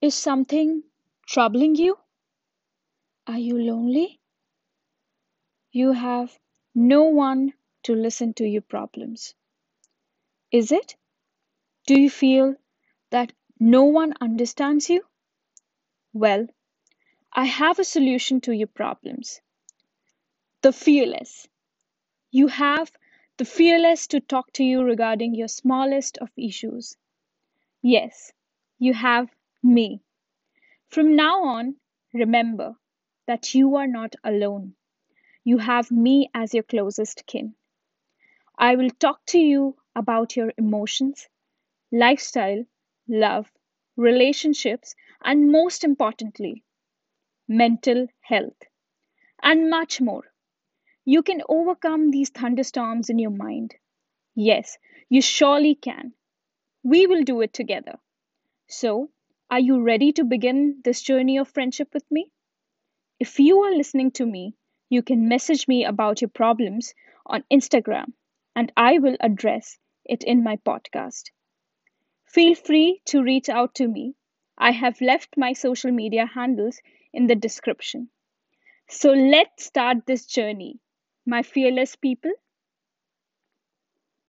Is something troubling you? Are you lonely? You have no one to listen to your problems. Is it? Do you feel that no one understands you? Well, I have a solution to your problems. The fearless. You have the fearless to talk to you regarding your smallest of issues. Yes, you have me. From now on, remember that you are not alone. You have me as your closest kin. I will talk to you about your emotions, lifestyle, love, relationships, and most importantly, mental health, and much more. You can overcome these thunderstorms in your mind. Yes, you surely can. We will do it together. So, are you ready to begin this journey of friendship with me? If you are listening to me, you can message me about your problems on Instagram and I will address it in my podcast. Feel free to reach out to me. I have left my social media handles in the description. So let's start this journey, my fearless people.